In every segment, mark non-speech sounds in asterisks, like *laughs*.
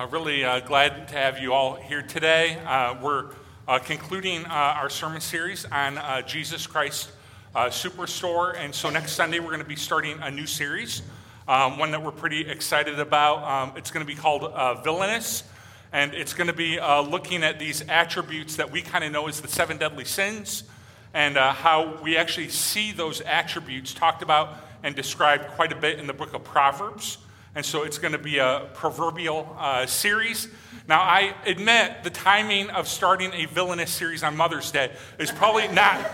I'm really uh, glad to have you all here today. Uh, we're uh, concluding uh, our sermon series on uh, Jesus Christ uh, Superstore. And so next Sunday, we're going to be starting a new series, um, one that we're pretty excited about. Um, it's going to be called Villainous. And it's going to be looking at these attributes that we kind of know as the seven deadly sins and how we actually see those attributes talked about and described quite a bit in the book of Proverbs. And so it's going to be a proverbial uh, series. Now, I admit the timing of starting a villainous series on Mother's Day is probably not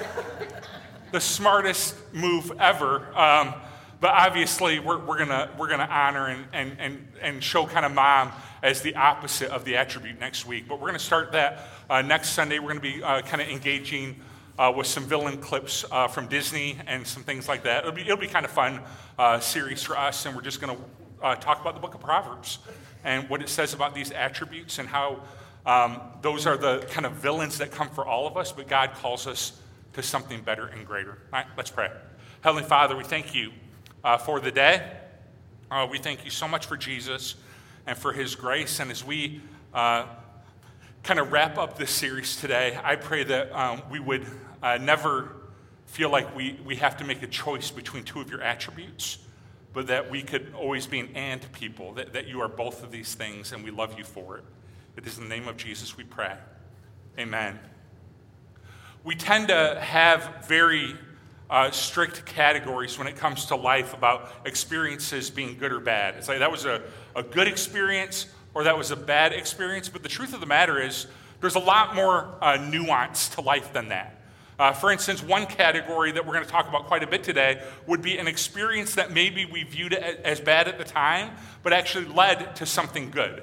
the smartest move ever. Um, but obviously, we're, we're going we're gonna honor and, and, and, and show kind of mom as the opposite of the attribute next week. But we're going to start that uh, next Sunday. We're going to be uh, kind of engaging uh, with some villain clips uh, from Disney and some things like that. It'll be, it'll be kind of fun uh, series for us, and we're just going to uh, talk about the book of Proverbs and what it says about these attributes and how um, those are the kind of villains that come for all of us, but God calls us to something better and greater. All right, let's pray. Heavenly Father, we thank you uh, for the day. Uh, we thank you so much for Jesus and for his grace. And as we uh, kind of wrap up this series today, I pray that um, we would uh, never feel like we, we have to make a choice between two of your attributes but that we could always be an and people, that, that you are both of these things, and we love you for it. It is in the name of Jesus we pray. Amen. We tend to have very uh, strict categories when it comes to life about experiences being good or bad. It's like that was a, a good experience or that was a bad experience, but the truth of the matter is there's a lot more uh, nuance to life than that. Uh, for instance, one category that we're going to talk about quite a bit today would be an experience that maybe we viewed as bad at the time, but actually led to something good.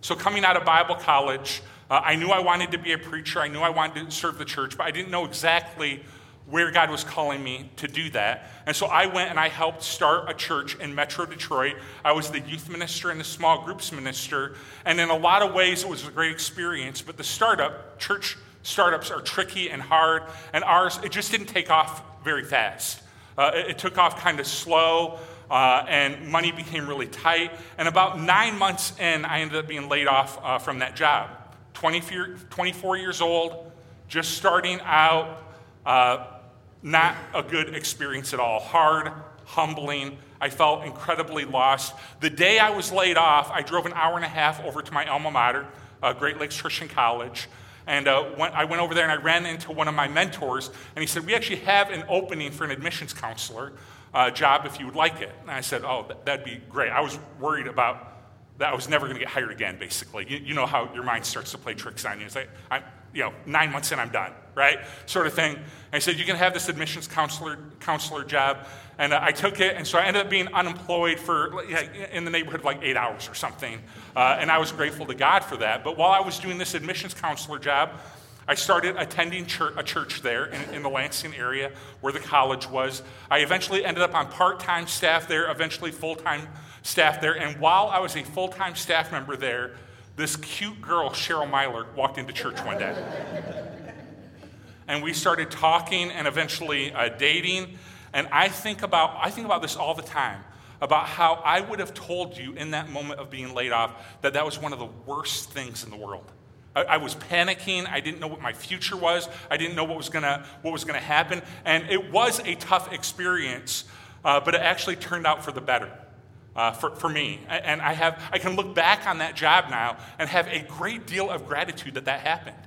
So, coming out of Bible college, uh, I knew I wanted to be a preacher. I knew I wanted to serve the church, but I didn't know exactly where God was calling me to do that. And so I went and I helped start a church in Metro Detroit. I was the youth minister and the small groups minister. And in a lot of ways, it was a great experience. But the startup, church startups are tricky and hard, and ours, it just didn't take off very fast. Uh, it, it, took off kind of slow, uh, and money became really tight. And about nine months in, I ended up being laid off uh, from that job. 24, 24 years old, just starting out, uh, not a good experience at all. Hard, humbling. I felt incredibly lost. The day I was laid off, I drove an hour and a half over to my alma mater, uh, Great Lakes Christian College. And uh, when I went over there and I ran into one of my mentors, and he said, We actually have an opening for an admissions counselor uh, job if you would like it. And I said, Oh, that'd be great. I was worried about that I was never going to get hired again, basically. You, you, know how your mind starts to play tricks on you. It's like, I'm, you know, nine months in, I'm done, right? Sort of thing. And I said, You can have this admissions counselor, counselor job. And uh, I took it, and so I ended up being unemployed for in the neighborhood of like eight hours or something. Uh, and I was grateful to God for that. But while I was doing this admissions counselor job, I started attending church, a church there in, in, the Lansing area where the college was. I eventually ended up on part time staff there, eventually full time staff there. And while I was a full time staff member there, this cute girl, Cheryl Myler, walked into church one day. and we started talking and eventually uh, dating. And I think about I think about this all the time about how I would have told you in that moment of being laid off that that was one of the worst things in the world. I, I was panicking. I didn't know what my future was. I didn't know what was gonna what was gonna happen. And it was a tough experience, uh, but it actually turned out for the better. Uh, for, for me. And I, have, I can look back on that job now and have a great deal of gratitude that that happened.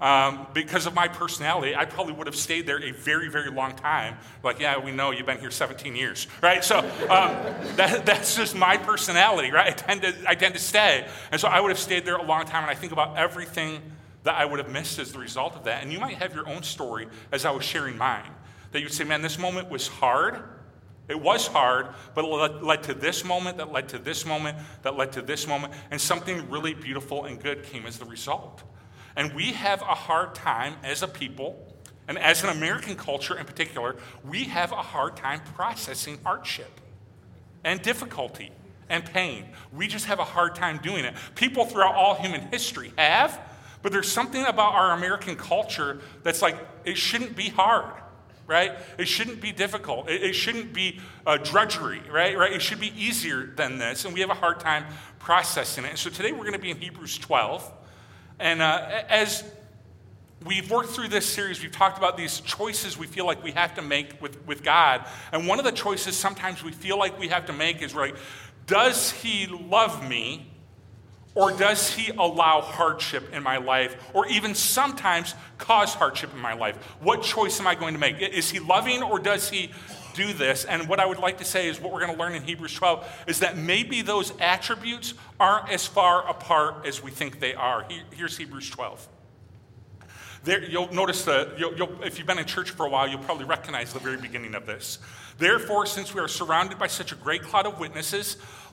Um, because of my personality, I probably would have stayed there a very, very long time. Like, yeah, we know you've been here 17 years, right? So um, *laughs* that, that's just my personality, right? I tend, to, I tend to stay. And so I would have stayed there a long time, and I think about everything that I would have missed as the result of that. And you might have your own story as I was sharing mine. That you'd say, man, this moment was hard. It was hard, but it led to this moment, that led to this moment, that led to this moment, and something really beautiful and good came as the result. And we have a hard time as a people, and as an American culture in particular, we have a hard time processing hardship and difficulty and pain. We just have a hard time doing it. People throughout all human history have, but there's something about our American culture that's like, it shouldn't be hard. Right? It shouldn't be difficult. It, it shouldn't be uh, drudgery, right? Right? It should be easier than this, and we have a hard time processing it. And so today we're going to be in Hebrews 12, and uh, as we've worked through this series, we've talked about these choices we feel like we have to make with, with God. And one of the choices sometimes we feel like we have to make is right, does He love me? Or does he allow hardship in my life, or even sometimes cause hardship in my life? What choice am I going to make? Is he loving, or does he do this? And what I would like to say is what we're going to learn in Hebrews 12 is that maybe those attributes aren't as far apart as we think they are. Here's Hebrews 12. There, you'll notice that you'll, you'll, if you've been in church for a while, you'll probably recognize the very beginning of this. Therefore, since we are surrounded by such a great cloud of witnesses,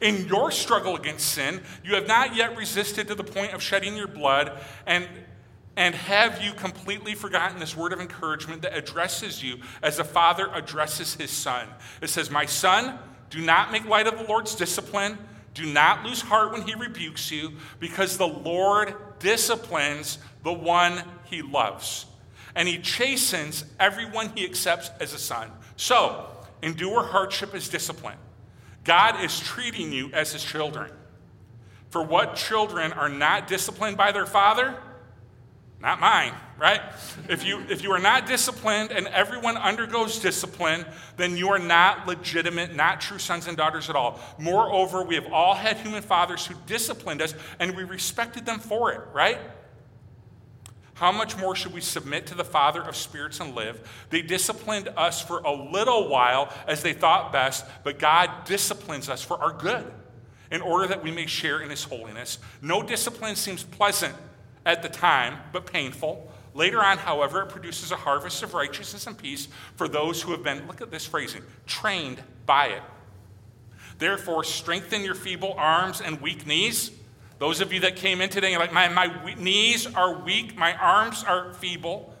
In your struggle against sin, you have not yet resisted to the point of shedding your blood, and, and have you completely forgotten this word of encouragement that addresses you as a father addresses his son? It says, My son, do not make light of the Lord's discipline. Do not lose heart when he rebukes you, because the Lord disciplines the one he loves and he chastens everyone he accepts as a son. So, endure hardship as discipline. God is treating you as his children. For what children are not disciplined by their father? Not mine, right? If you, if you are not disciplined and everyone undergoes discipline, then you are not legitimate, not true sons and daughters at all. Moreover, we have all had human fathers who disciplined us and we respected them for it, right? How much more should we submit to the Father of spirits and live? They disciplined us for a little while as they thought best, but God disciplines us for our good in order that we may share in His holiness. No discipline seems pleasant at the time, but painful. Later on, however, it produces a harvest of righteousness and peace for those who have been, look at this phrasing, trained by it. Therefore, strengthen your feeble arms and weak knees those of you that came in today, like, my, my knees are weak, my arms are feeble.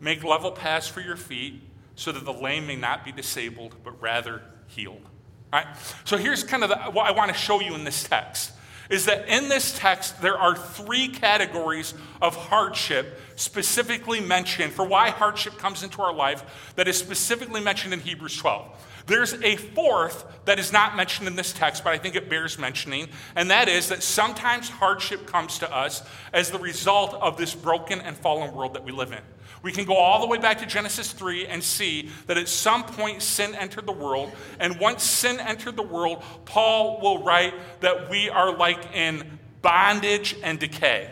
Make level paths for your feet so that the lame may not be disabled, but rather healed. All right? So here's kind of the, what I want to show you in this text is that in this text, there are three categories of hardship specifically mentioned for why hardship comes into our life that is specifically mentioned in Hebrews 12. There's a fourth that is not mentioned in this text, but I think it bears mentioning, and that is that sometimes hardship comes to us as the result of this broken and fallen world that we live in. We can go all the way back to Genesis 3 and see that at some point sin entered the world, and once sin entered the world, Paul will write that we are like in bondage and decay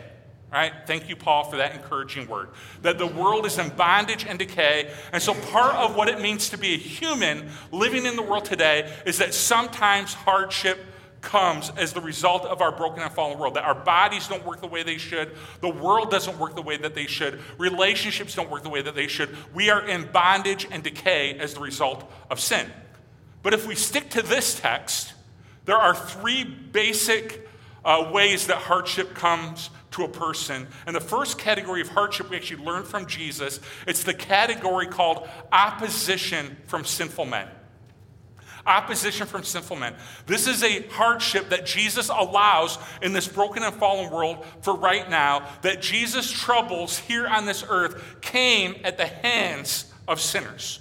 right? Thank you, Paul, for that encouraging word. That the world is in bondage and decay. And so, part of what it means to be a human living in the world today is that sometimes hardship comes as the result of our broken and fallen world. That our bodies don't work the way they should, the world doesn't work the way that they should, relationships don't work the way that they should. We are in bondage and decay as the result of sin. But if we stick to this text, there are three basic uh, ways that hardship comes to a person. And the first category of hardship we actually learn from Jesus, it's the category called opposition from sinful men. Opposition from sinful men. This is a hardship that Jesus allows in this broken and fallen world for right now, that Jesus' troubles here on this earth came at the hands of sinners.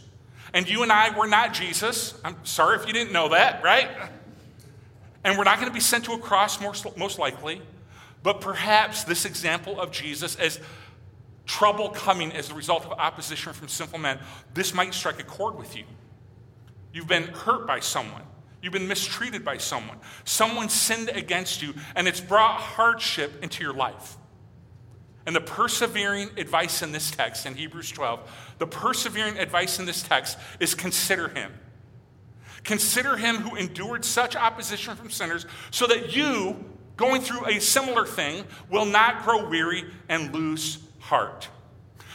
And you and I were not Jesus. I'm sorry if you didn't know that, right? And we're not going to be sent to a cross, most, most likely. But perhaps this example of Jesus as trouble coming as a result of opposition from sinful men, this might strike a chord with you. You've been hurt by someone. You've been mistreated by someone. Someone sinned against you, and it's brought hardship into your life. And the persevering advice in this text, in Hebrews 12, the persevering advice in this text is consider him. Consider him who endured such opposition from sinners, so that you going through a similar thing will not grow weary and lose heart.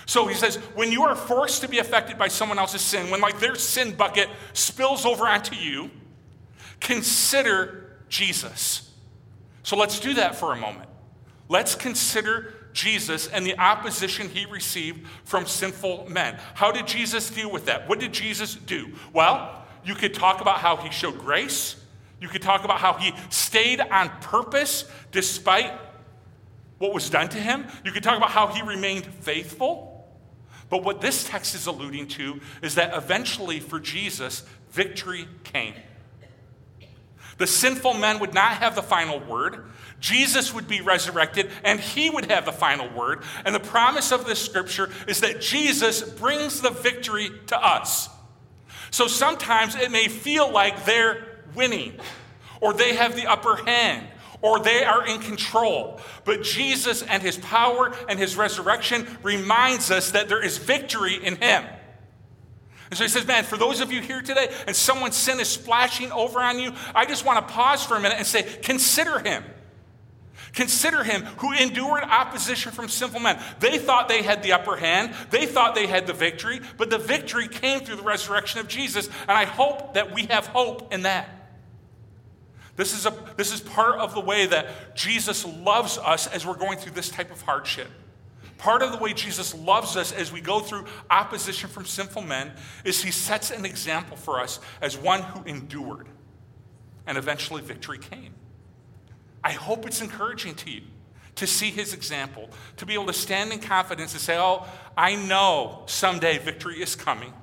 So he says, when you are forced to be affected by someone else's sin, when like their sin bucket spills over onto you, consider Jesus. So let's do that for a moment. Let's consider Jesus and the opposition he received from sinful men. How did Jesus deal with that? What did Jesus do? Well, you could talk about how he showed grace. You could talk about how he stayed on purpose despite what was done to him. You could talk about how he remained faithful. But what this text is alluding to is that eventually for Jesus, victory came. The sinful men would not have the final word. Jesus would be resurrected and he would have the final word. And the promise of this scripture is that Jesus brings the victory to us. So sometimes it may feel like they're winning or they have the upper hand or they are in control. But Jesus and his power and his resurrection reminds us that there is victory in him. And so he says, Man, for those of you here today and someone's sin is splashing over on you, I just want to pause for a minute and say, Consider him. Consider him who endured opposition from sinful men. They thought they had the upper hand, they thought they had the victory, but the victory came through the resurrection of Jesus. And I hope that we have hope in that. This is, a, this is part of the way that Jesus loves us as we're going through this type of hardship. Part of the way Jesus loves us as we go through opposition from sinful men is he sets an example for us as one who endured, and eventually victory came. I hope it's encouraging to you to see his example, to be able to stand in confidence and say, Oh, I know someday victory is coming.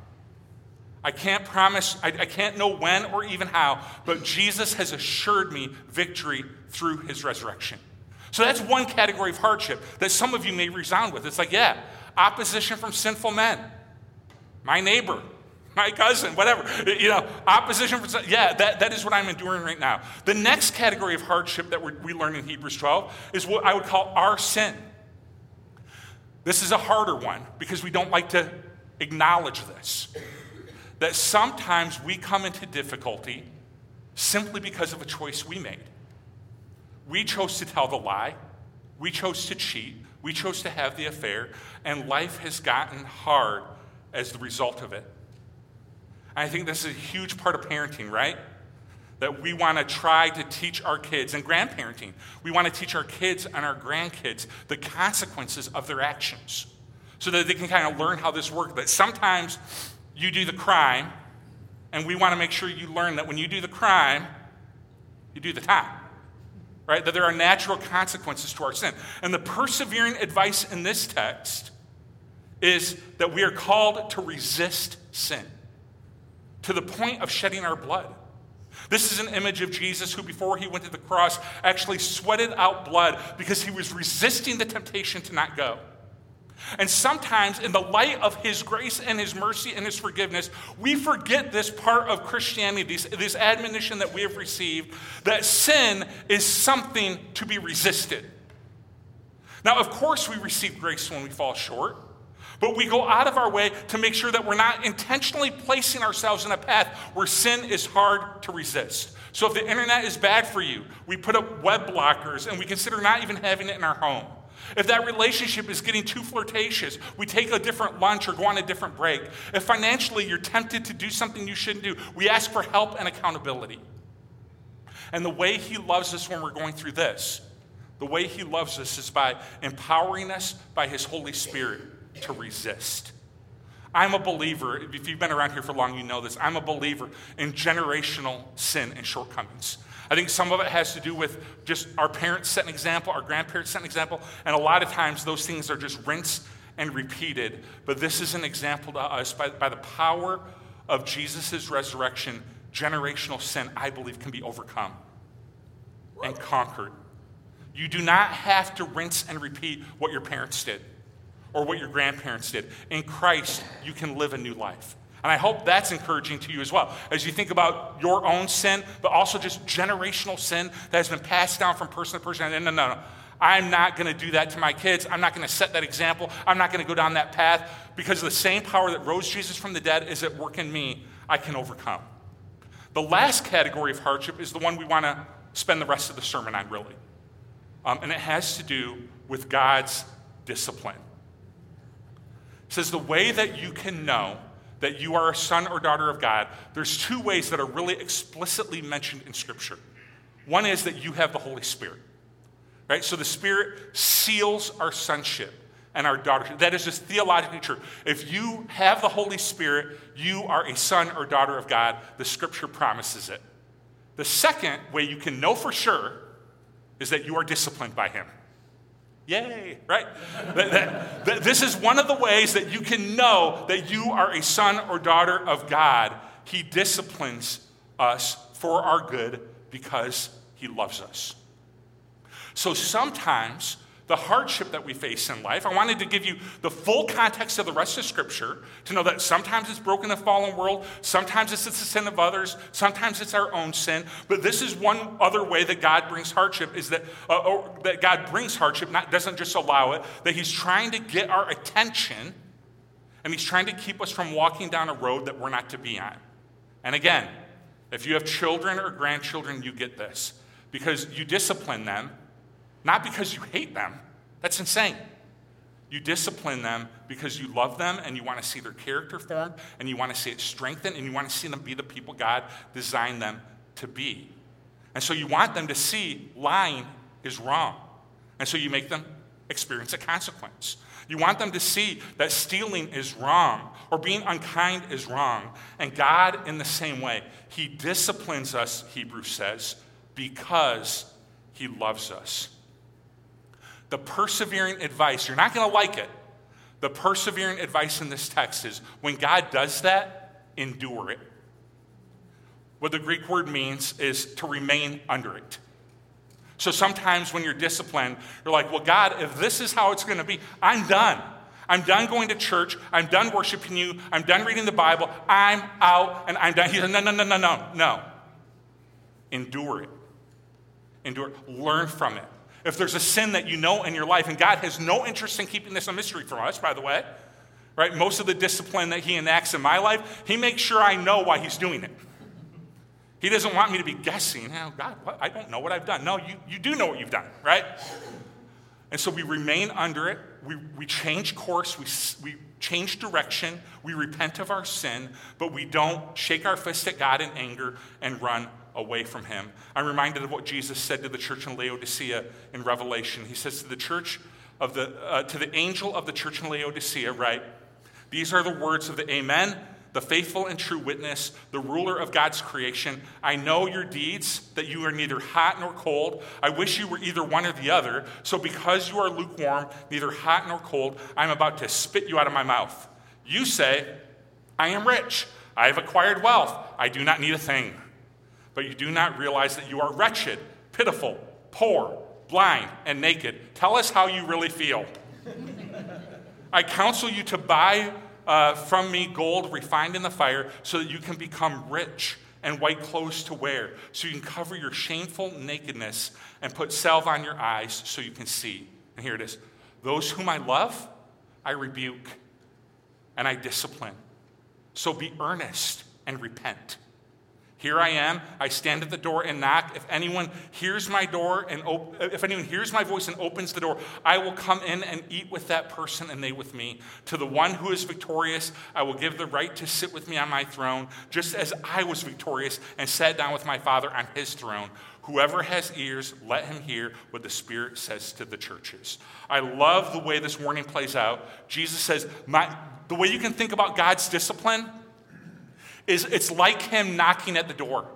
I can't promise, I, I, can't know when or even how, but Jesus has assured me victory through his resurrection. So that's one category of hardship that some of you may resound with. It's like, yeah, opposition from sinful men, my neighbor, my cousin, whatever. You know, opposition from, yeah, that, that is what I'm enduring right now. The next category of hardship that we learn in Hebrews 12 is what I would call our sin. This is a harder one because we don't like to acknowledge this that sometimes we come into difficulty simply because of a choice we made. We chose to tell the lie, we chose to cheat, we chose to have the affair, and life has gotten hard as the result of it. I think this is a huge part of parenting, right? That we want to try to teach our kids and grandparenting. We want to teach our kids and our grandkids the consequences of their actions so that they can kind of learn how this works. But sometimes you do the crime, and we want to make sure you learn that when you do the crime, you do the time. Right? That there are natural consequences to our sin. And the persevering advice in this text is that we are called to resist sin to the point of shedding our blood. This is an image of Jesus who, before he went to the cross, actually sweated out blood because he was resisting the temptation to not go. And sometimes, in the light of His grace and His mercy and His forgiveness, we forget this part of Christianity, this, admonition that we have received that sin is something to be resisted. Now, of course, we receive grace when we fall short, but we go out of our way to make sure that we're not intentionally placing ourselves in a path where sin is hard to resist. So, if the internet is bad for you, we put up web blockers and we consider not even having it in our home. If that relationship is getting too flirtatious, we take a different lunch or go on a different break. If financially you're tempted to do something you shouldn't do, we ask for help and accountability. And the way He loves us when we're going through this, the way He loves us is by empowering us by His Holy Spirit to resist. I'm a believer, if you've been around here for long, you know this. I'm a believer in generational sin and shortcomings. I think some of it has to do with just our parents set an example, our grandparents set an example, and a lot of times those things are just rinsed and repeated. But this is an example to us by, by the power of Jesus' resurrection, generational sin, I believe, can be overcome and conquered. You do not have to rinse and repeat what your parents did or what your grandparents did. In Christ, you can live a new life. And I hope that's encouraging to you as well. As you think about your own sin, but also just generational sin that has been passed down from person to person. No, no, no. I'm not going to do that to my kids. I'm not going to set that example. I'm not going to go down that path because the same power that rose Jesus from the dead is at work in me. I can overcome. The last category of hardship is the one we want to spend the rest of the sermon on, really. Um, and it has to do with God's discipline. It says the way that you can know that you are a son or daughter of God, there's two ways that are really explicitly mentioned in Scripture. One is that you have the Holy Spirit, right? So the Spirit seals our sonship and our daughtership. That is just theologically true. If you have the Holy Spirit, you are a son or daughter of God. The Scripture promises it. The second way you can know for sure is that you are disciplined by Him. Yay, right? that, that, this is one of the ways that you can know that you are a son or daughter of God. He disciplines us for our good because he loves us. So sometimes the hardship that we face in life. I wanted to give you the full context of the rest of Scripture to know that sometimes it's broken the fallen world, sometimes it's the sin of others, sometimes it's our own sin. But this is one other way that God brings hardship: is that uh, that God brings hardship, not doesn't just allow it. That He's trying to get our attention, and He's trying to keep us from walking down a road that we're not to be on. And again, if you have children or grandchildren, you get this because you discipline them not because you hate them. That's insane. You discipline them because you love them and you want to see their character formed and you want to see it strengthened and you want to see them be the people God designed them to be. And so you want them to see lying is wrong. And so you make them experience a consequence. You want them to see that stealing is wrong or being unkind is wrong. And God, in the same way, He disciplines us, Hebrews says, because He loves us the persevering advice, you're not going to like it. The persevering advice in this text is when God does that, endure it. What the Greek word means is to remain under it. So sometimes when you're disciplined, you're like, well, God, if this is how it's going to be, I'm done. I'm done going to church. I'm done worshiping you. I'm done reading the Bible. I'm out and I'm done. He said, no, no, no, no, no, no. Endure it. Endure it. Learn from it. If there's a sin that you know in your life, and God has no interest in keeping this a mystery from us, by the way, right? Most of the discipline that He enacts in my life, He makes sure I know why He's doing it. He doesn't want me to be guessing, oh, God, what? I don't know what I've done. No, you, you do know what you've done, right? And so we remain under it. We, we change course. We, we change direction. We repent of our sin, but we don't shake our fist at God in anger and run away from him. I'm reminded of what Jesus said to the church in Laodicea in Revelation. He says to the church of the uh, to the angel of the church in Laodicea, right? These are the words of the Amen, the faithful and true witness, the ruler of God's creation. I know your deeds, that you are neither hot nor cold. I wish you were either one or the other. So because you are lukewarm, neither hot nor cold, I'm about to spit you out of my mouth. You say, I am rich. I have acquired wealth. I do not need a thing but you do not realize that you are wretched, pitiful, poor, blind, and naked. Tell us how you really feel. I counsel you to buy uh, from me gold refined in the fire so that you can become rich and white clothes to wear, so you can cover your shameful nakedness and put salve on your eyes so you can see. And here it is Those whom I love, I rebuke and I discipline. So be earnest and repent. Here I am. I stand at the door and knock. If anyone hears my door and op- if anyone hears my voice and opens the door, I will come in and eat with that person and they with me. To the one who is victorious, I will give the right to sit with me on my throne, just as I was victorious and sat down with my Father on his throne. Whoever has ears, let him hear what the Spirit says to the churches. I love the way this warning plays out. Jesus says, the way you can think about God's discipline is it's like him knocking at the door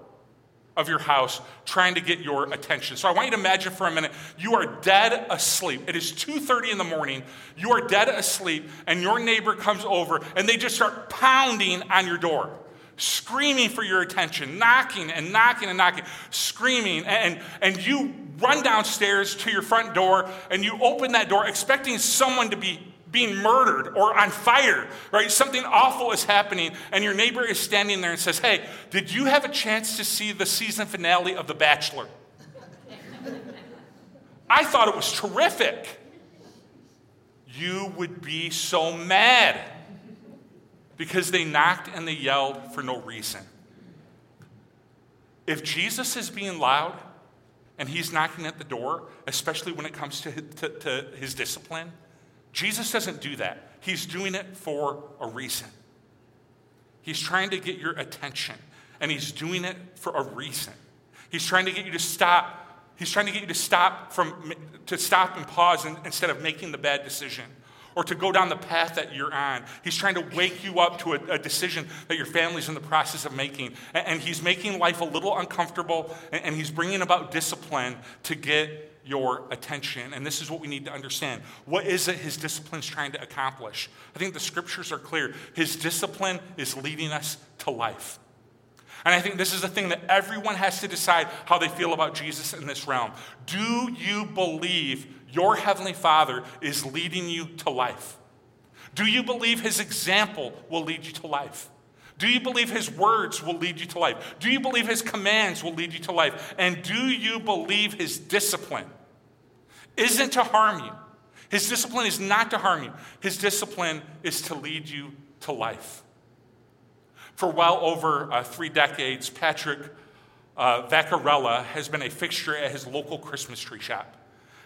of your house trying to get your attention. So I want you to imagine for a minute you are dead asleep. It is 2:30 in the morning. You are dead asleep and your neighbor comes over and they just start pounding on your door. Screaming for your attention, knocking and knocking and knocking, screaming, and, and you run downstairs to your front door and you open that door expecting someone to be being murdered or on fire, right? Something awful is happening, and your neighbor is standing there and says, Hey, did you have a chance to see the season finale of The Bachelor? I thought it was terrific. You would be so mad because they knocked and they yelled for no reason. If Jesus is being loud and he's knocking at the door, especially when it comes to, to, to his discipline, Jesus doesn't do that. he's doing it for a reason. He's trying to get your attention, and he's doing it for a reason. He's trying to get you to stop. He's trying to get you to stop from to stop and pause instead of making the bad decision or to go down the path that you're on. He's trying to wake you up to a, a decision that your family's in the process of making. And, and he's making life a little uncomfortable, and, and he's bringing about discipline to get your attention. And this is what we need to understand. What is it his discipline is trying to accomplish? I think the scriptures are clear. His discipline is leading us to life. And I think this is the thing that everyone has to decide how they feel about Jesus in this realm. Do you believe your Heavenly Father is leading you to life? Do you believe His example will lead you to life? Do you believe His words will lead you to life? Do you believe His commands will lead you to life? And do you believe His discipline isn't to harm you? His discipline is not to harm you, His discipline is to lead you to life. For well over uh, three decades, Patrick uh, Vaccarella has been a fixture at his local Christmas tree shop.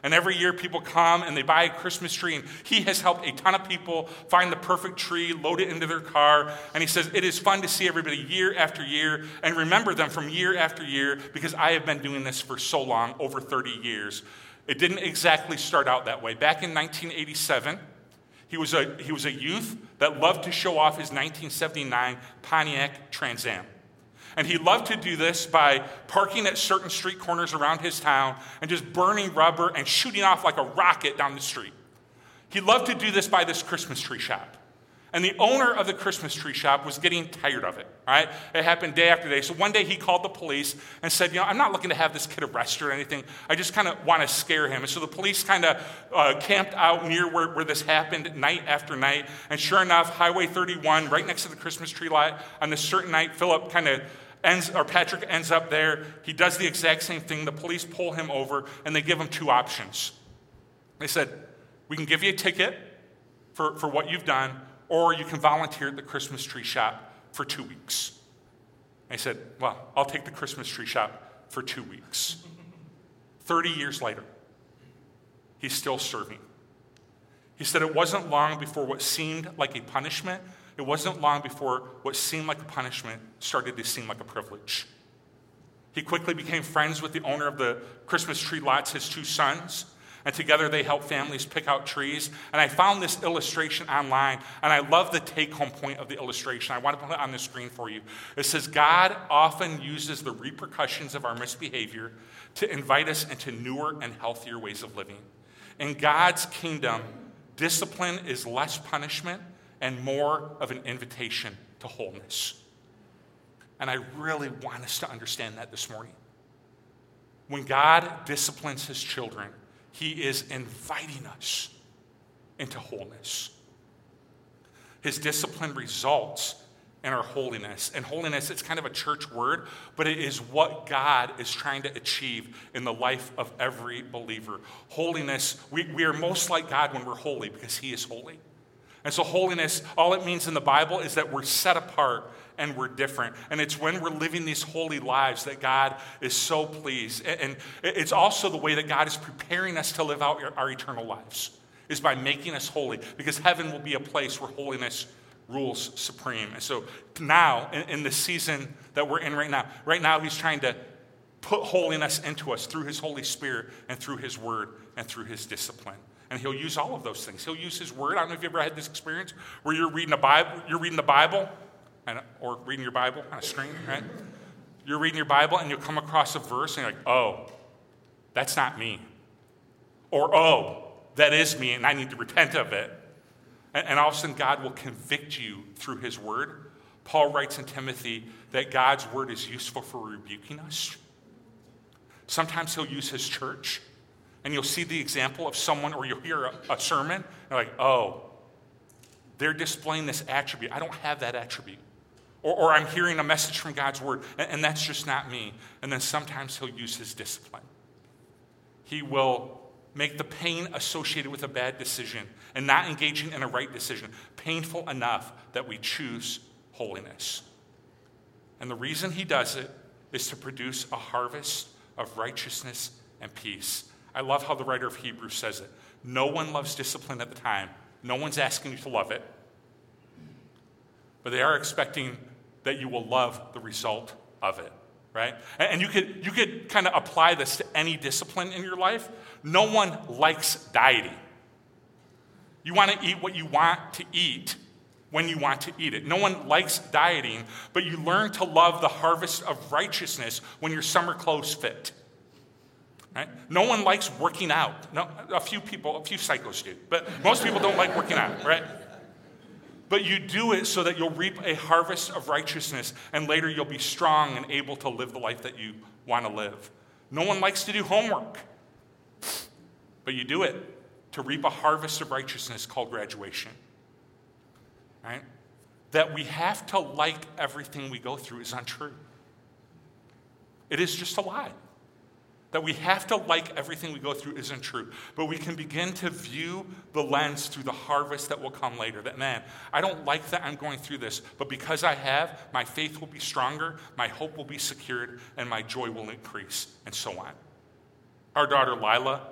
And every year people come and they buy a Christmas tree, and he has helped a ton of people find the perfect tree, load it into their car. And he says, It is fun to see everybody year after year and remember them from year after year because I have been doing this for so long, over 30 years. It didn't exactly start out that way. Back in 1987, he was a, he was a youth that loved to show off his 1979 Pontiac Trans Am. And he loved to do this by parking at certain street corners around his town and just burning rubber and shooting off like a rocket down the street. He loved to do this by this Christmas tree shop. And the owner of the Christmas tree shop was getting tired of it. Right? It happened day after day. So one day he called the police and said, You know, I'm not looking to have this kid arrested or anything. I just kind of want to scare him. And so the police kind of uh, camped out near where, where this happened night after night. And sure enough, Highway 31, right next to the Christmas tree lot, on this certain night, Philip kind of ends, or Patrick ends up there. He does the exact same thing. The police pull him over and they give him two options. They said, We can give you a ticket for, for what you've done or you can volunteer at the Christmas tree shop for two weeks. I said, Well, I'll take the Christmas tree shop for two weeks. 30 years later, he's still serving. He said it wasn't long before what seemed like a punishment, it wasn't long before what seemed like a punishment started to seem like a privilege. He quickly became friends with the owner of the Christmas tree lots, his two sons. And together they help families pick out trees. And I found this illustration online, and I love the take home point of the illustration. I want to put it on the screen for you. It says, God often uses the repercussions of our misbehavior to invite us into newer and healthier ways of living. In God's kingdom, discipline is less punishment and more of an invitation to wholeness. And I really want us to understand that this morning. When God disciplines his children, he is inviting us into wholeness. His discipline results in our holiness. And holiness, it's kind of a church word, but it is what God is trying to achieve in the life of every believer. Holiness, we, we are most like God when we're holy because He is holy. And so, holiness, all it means in the Bible is that we're set apart and we're different. And it's when we're living these holy lives that God is so pleased. And it's also the way that God is preparing us to live out our eternal lives, is by making us holy, because heaven will be a place where holiness rules supreme. And so now, in, the season that we're in right now, right now, He's trying to put holiness into us through His Holy Spirit and through His Word and through His discipline and he'll use all of those things. He'll use his word. I don't know if you've ever had this experience where you're reading a Bible, you're reading the Bible, and, or reading your Bible on a screen, right? You're reading your Bible and you'll come across a verse and you're like, oh, that's not me. Or, oh, that is me and I need to repent of it. And, and all of a sudden, God will convict you through his word. Paul writes in Timothy that God's word is useful for rebuking us. Sometimes he'll use his church and you'll see the example of someone, or you'll hear a, a sermon, and like, oh, they're displaying this attribute. I don't have that attribute. Or, or I'm hearing a message from God's word, and, and that's just not me. And then sometimes he'll use his discipline. He will make the pain associated with a bad decision and not engaging in a right decision painful enough that we choose holiness. And the reason he does it is to produce a harvest of righteousness and peace. I love how the writer of Hebrews says it. No one loves discipline at the time, No one's asking you to love it, but they are expecting that you will love the result of it, right? And you could, you could kind of apply this to any discipline in your life. No one likes dieting. You want to eat what you want to eat when you want to eat it. No one likes dieting, but you learn to love the harvest of righteousness when your summer clothes fit. Right? No one likes working out. No, a few people, a few psychos do, but most people don't like working out, right? But you do it so that you'll reap a harvest of righteousness, and later you'll be strong and able to live the life that you want to live. No one likes to do homework, but you do it to reap a harvest of righteousness called graduation. Right? That we have to like everything we go through is untrue. It is just a lie. That we have to like everything we go through isn't true. But we can begin to view the lens through the harvest that will come later. That, man, I don't like that I'm going through this, but because I have, my faith will be stronger, my hope will be secured, and my joy will increase, and so on. Our daughter Lila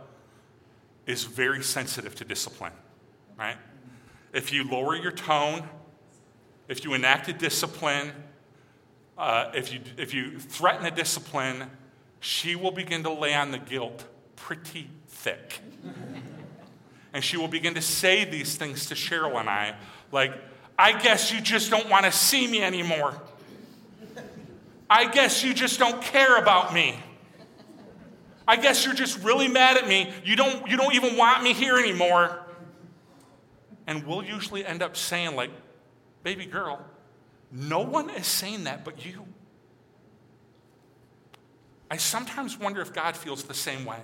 is very sensitive to discipline, right? If you lower your tone, if you enact a discipline, uh, if, you, if you threaten a discipline, she will begin to lay on the guilt pretty thick. and she will begin to say these things to Cheryl and I, like, I guess you just don't want to see me anymore. I guess you just don't care about me. I guess you're just really mad at me. You don't, you don't even want me here anymore. And we'll usually end up saying, like, baby girl, no one is saying that but you. I sometimes wonder if God feels the same way.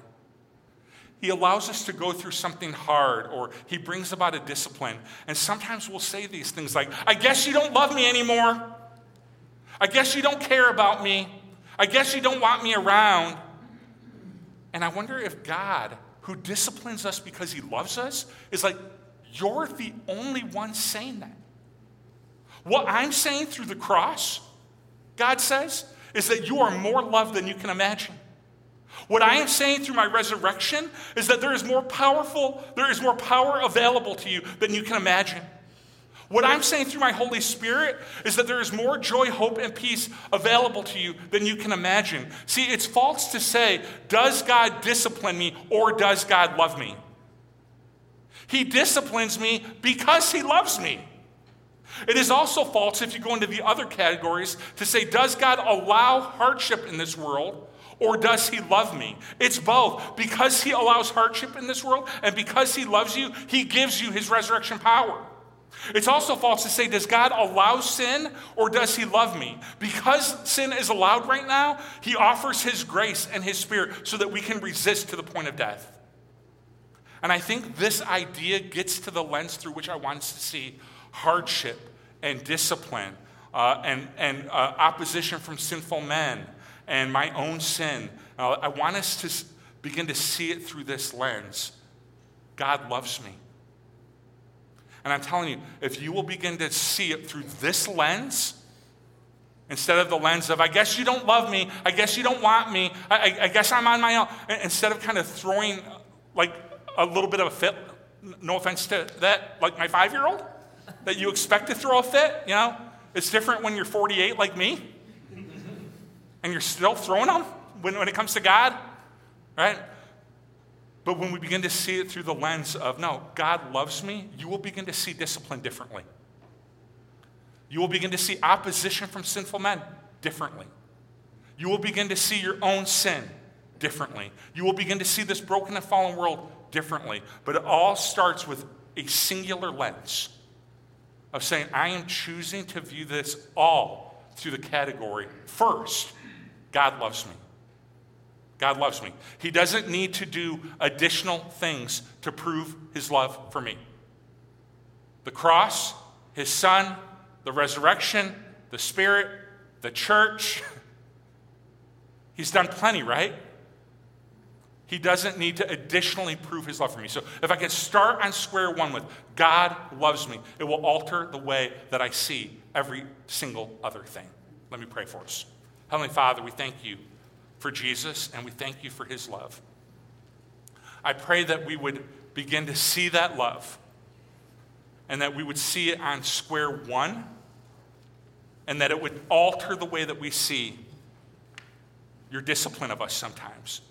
He allows us to go through something hard or he brings about a discipline. And sometimes we'll say these things like, I guess you don't love me anymore. I guess you don't care about me. I guess you don't want me around. And I wonder if God, who disciplines us because he loves us, is like, You're the only one saying that. What I'm saying through the cross, God says, is that you are more loved than you can imagine. What I am saying through my resurrection is that there is more powerful, there is more power available to you than you can imagine. What I'm saying through my Holy Spirit is that there is more joy, hope, and peace available to you than you can imagine. See, it's false to say, does God discipline me or does God love me? He disciplines me because he loves me. It is also false if you go into the other categories to say, does God allow hardship in this world or does he love me? It's both. Because he allows hardship in this world and because he loves you, he gives you his resurrection power. It's also false to say, does God allow sin or does he love me? Because sin is allowed right now, he offers his grace and his spirit so that we can resist to the point of death. And I think this idea gets to the lens through which I want us to see hardship and discipline uh, and, and uh, opposition from sinful men and my own sin. I want us to begin to see it through this lens. God loves me. And I'm telling you, if you will begin to see it through this lens, instead of the lens of, I guess you don't love me, I guess you don't want me, I, I, I guess I'm on my own, instead of kind of throwing like a little bit of a fit, no offense to that, like my five year old, that you expect to throw a fit, you know? It's different when you're 48 like me and you're still throwing them when, when it comes to God, right? But when we begin to see it through the lens of, no, God loves me, you will begin to see discipline differently. You will begin to see opposition from sinful men differently. You will begin to see your own sin differently. You will begin to see this broken and fallen world differently. But it all starts with a singular lens of saying, I am choosing to view this all through the category first, God loves me. God loves me. He doesn't need to do additional things to prove his love for me. The cross, his son, the resurrection, the spirit, the church. *laughs* He's done plenty, right? He doesn't need to additionally prove his love for me. So if I can start on square one with God loves me, it will alter the way that I see every single other thing. Let me pray for us. Heavenly Father, we thank you for Jesus and we thank you for his love. I pray that we would begin to see that love and that we would see it on square one, and that it would alter the way that we see your discipline of us sometimes.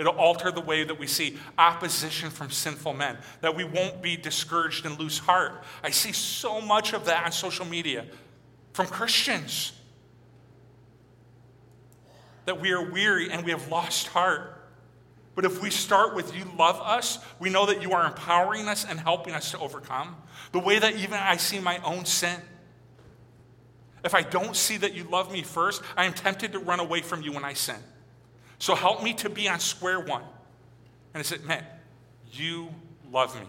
It'll alter the way that we see opposition from sinful men, that we won't be discouraged and lose heart. I see so much of that on social media from Christians that we are weary and we have lost heart. But if we start with you love us, we know that you are empowering us and helping us to overcome. The way that even I see my own sin. If I don't see that you love me first, I am tempted to run away from you when I sin. So help me to be on square one. And I said, man, you love me.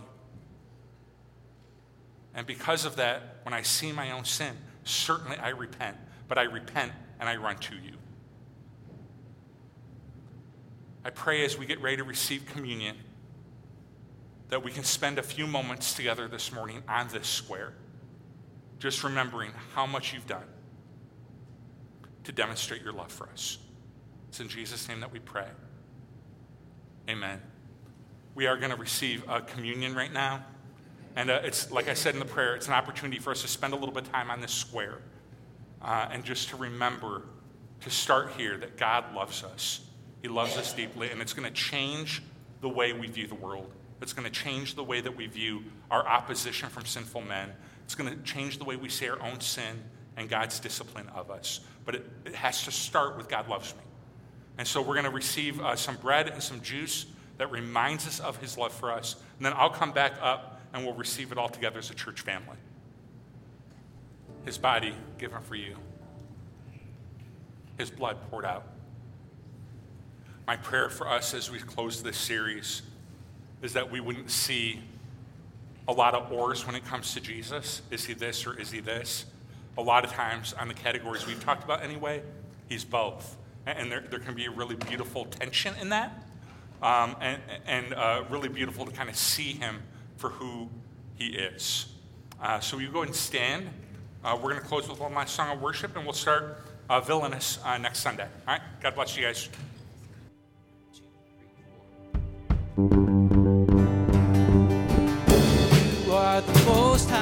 And because of that, when I see my own sin, certainly I repent. But I repent and I run to you. I pray as we get ready to receive communion that we can spend a few moments together this morning on this square, just remembering how much you've done to demonstrate your love for us. It's in Jesus' name that we pray. Amen. We are going to receive a communion right now. And uh, it's, like I said in the prayer, it's an opportunity for us to spend a little bit of time on this square uh, and just to remember to start here that God loves us he loves us deeply, and it's going to change the way we view the world. It's going to change the way that we view our opposition from sinful men. It's going to change the way we see our own sin and God's discipline of us. But it, it has to start with God loves me. And so we're going to receive uh, some bread and some juice that reminds us of his love for us. And then I'll come back up and we'll receive it all together as a church family. His body given for you, his blood poured out my prayer for us as we close this series is that we wouldn't see a lot of ors when it comes to Jesus. Is he this or is he this? A lot of times on the categories we've talked about anyway, he's both. And there, there can be a really beautiful tension in that, um, and, and uh, really beautiful to kind of see him for who he is. Uh, so you go and stand. Uh, we're going to close with one last song of worship, and we'll start uh, Villainous uh, next Sunday. All right? God bless you guys. You are the most high.